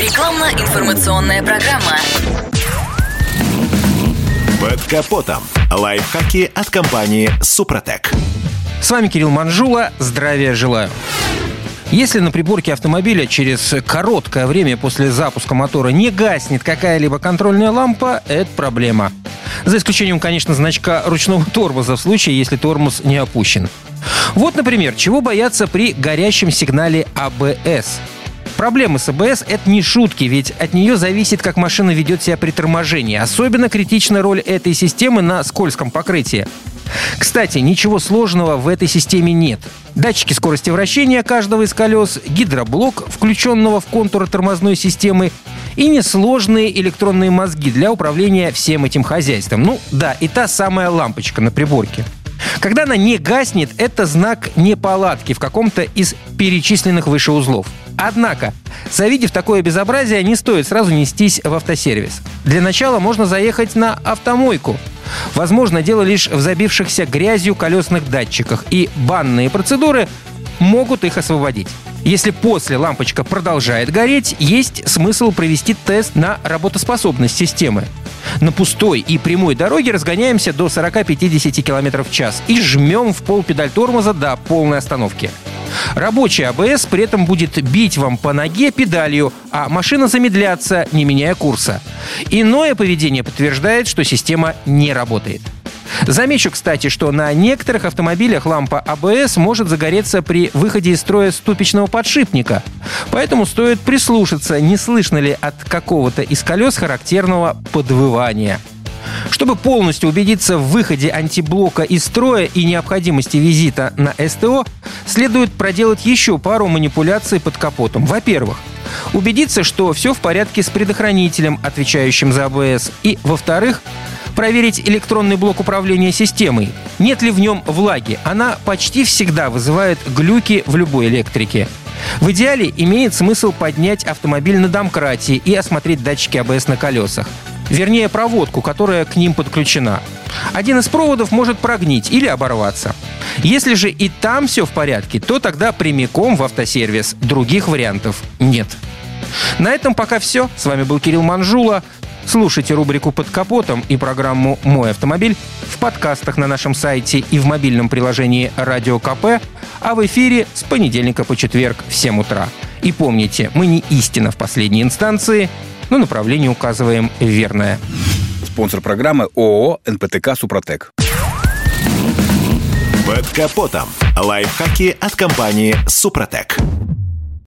Рекламно-информационная программа. Под капотом. Лайфхаки от компании «Супротек». С вами Кирилл Манжула. Здравия желаю. Если на приборке автомобиля через короткое время после запуска мотора не гаснет какая-либо контрольная лампа, это проблема. За исключением, конечно, значка ручного тормоза в случае, если тормоз не опущен. Вот, например, чего бояться при горящем сигнале АБС. Проблемы с АБС — это не шутки, ведь от нее зависит, как машина ведет себя при торможении. Особенно критична роль этой системы на скользком покрытии. Кстати, ничего сложного в этой системе нет. Датчики скорости вращения каждого из колес, гидроблок, включенного в контур тормозной системы, и несложные электронные мозги для управления всем этим хозяйством. Ну да, и та самая лампочка на приборке. Когда она не гаснет, это знак неполадки в каком-то из перечисленных выше узлов. Однако, завидев такое безобразие, не стоит сразу нестись в автосервис. Для начала можно заехать на автомойку. Возможно, дело лишь в забившихся грязью колесных датчиках, и банные процедуры могут их освободить. Если после лампочка продолжает гореть, есть смысл провести тест на работоспособность системы. На пустой и прямой дороге разгоняемся до 40-50 км в час и жмем в пол педаль тормоза до полной остановки. Рабочий АБС при этом будет бить вам по ноге педалью, а машина замедляться, не меняя курса. Иное поведение подтверждает, что система не работает. Замечу, кстати, что на некоторых автомобилях лампа АБС может загореться при выходе из строя ступичного подшипника. Поэтому стоит прислушаться, не слышно ли от какого-то из колес характерного подвывания. Чтобы полностью убедиться в выходе антиблока из строя и необходимости визита на СТО, следует проделать еще пару манипуляций под капотом. Во-первых, убедиться, что все в порядке с предохранителем, отвечающим за АБС. И, во-вторых, проверить электронный блок управления системой. Нет ли в нем влаги? Она почти всегда вызывает глюки в любой электрике. В идеале имеет смысл поднять автомобиль на домкрате и осмотреть датчики АБС на колесах. Вернее, проводку, которая к ним подключена. Один из проводов может прогнить или оборваться. Если же и там все в порядке, то тогда прямиком в автосервис. Других вариантов нет. На этом пока все. С вами был Кирилл Манжула. Слушайте рубрику «Под капотом» и программу «Мой автомобиль» в подкастах на нашем сайте и в мобильном приложении «Радио КП», а в эфире с понедельника по четверг в 7 утра. И помните, мы не истина в последней инстанции, но направление указываем верное. Спонсор программы ООО «НПТК Супротек». Под капотом. Лайфхаки от компании «Супротек».